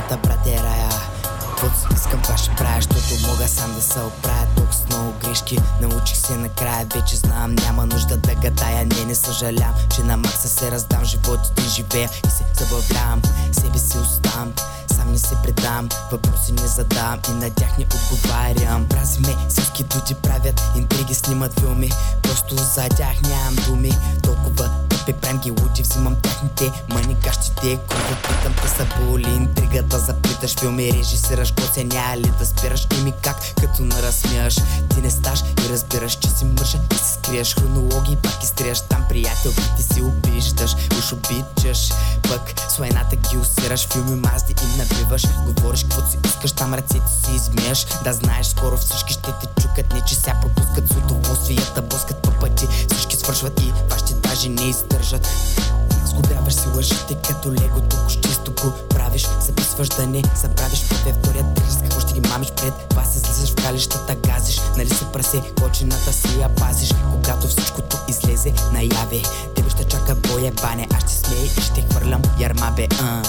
земята, брате, рая. Каквото искам, това ще правя, защото мога сам да се оправя. Тук с много грешки, научих се накрая. Вече знам, няма нужда да гадая Не, не съжалям, че на макса се раздам. Живота ти живея и се забавлявам. Себе си оставам сам не се предам. Въпроси не задавам и на тях не отговарям. Прази ме, всички дути правят интриги, снимат филми. Просто за тях нямам думи Прем ги луди, взимам техните мъни гащите Кого питам, те са боли интригата Заплиташ филми, режисираш, коце няма ли да спираш? И ми как, като наразсмяш Ти не сташ и разбираш, че си мържа и си скриеш хронологии, пак изтриеш там приятел, ти си обиждаш, уж обичаш. Пък слайната ги усираш, филми мазди им набиваш Говориш каквото си искаш, там ръцете си измияш Да знаеш, скоро всички ще те чукат, не че ся пропускат с удоволствията, блъскат по пъти Всички свършват и вашите даже не си лъжите като лего, тук чисто го правиш. Записваш да не забравиш първия, втория, трети, какво ще ги мамиш пред? Вас Излизаш в калищата, газиш, нали се прасе, кочината си я пазиш. Когато всичкото излезе наяве, тебе ще чака боебане Аз ще смея и ще хвърлям ярма бе, а.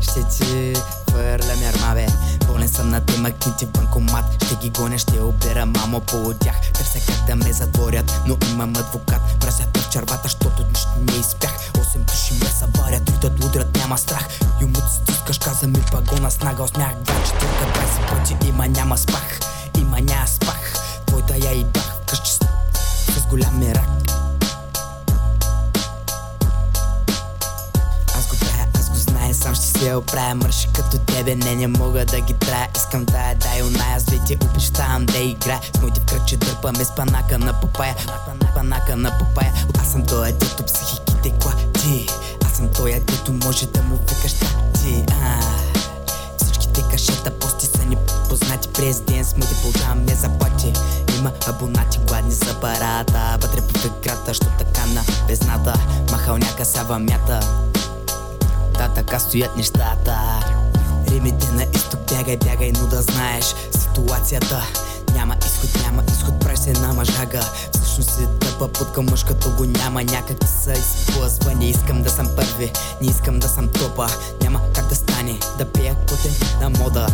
Ще ти хвърлям ярма бе Болен съм на темакните в банкомат. Ще ги гоня, ще обера мамо по тях Търся как да ме затворят, но имам адвокат. Вразят в червата, щото нищо не изпях. Осем души ме събарят, ритат, удрят, няма страх. Юмът стискаш, каза ми пагона с нагъл смях. Два четвърка, 20 пъти, има няма спах. Има няма спах, твоята я и бах Вкъщи с, голям мерак се оправя Мърши като тебе, не, не мога да ги трая. Искам да я дай оная, ти обещавам да играя. С моите в кръче дърпаме с панака на папая. Панака на папая. Аз съм тоя дето психиките клати. Аз съм тоя дето може да му викаш тати. А, Всичките кашета пости са ни познати. През ден с моите получаваме заплати. Има абонати гладни за парата. Вътре по играта, що така на безната Махалняка сава мята да, така стоят нещата. Римите на изток, бягай, бягай, но да знаеш Ситуацията. Няма изход, няма изход, правиш се на мъжага. Всъщност си тъпа под към мъж, като го няма. Някак се изплъзва, не искам да съм първи Не искам да съм топа, няма как да стане Да пея котен на мода.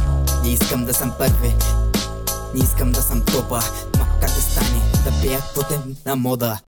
Не искам да съм първи Не искам да съм топа, няма как да стане Да пея котен на мода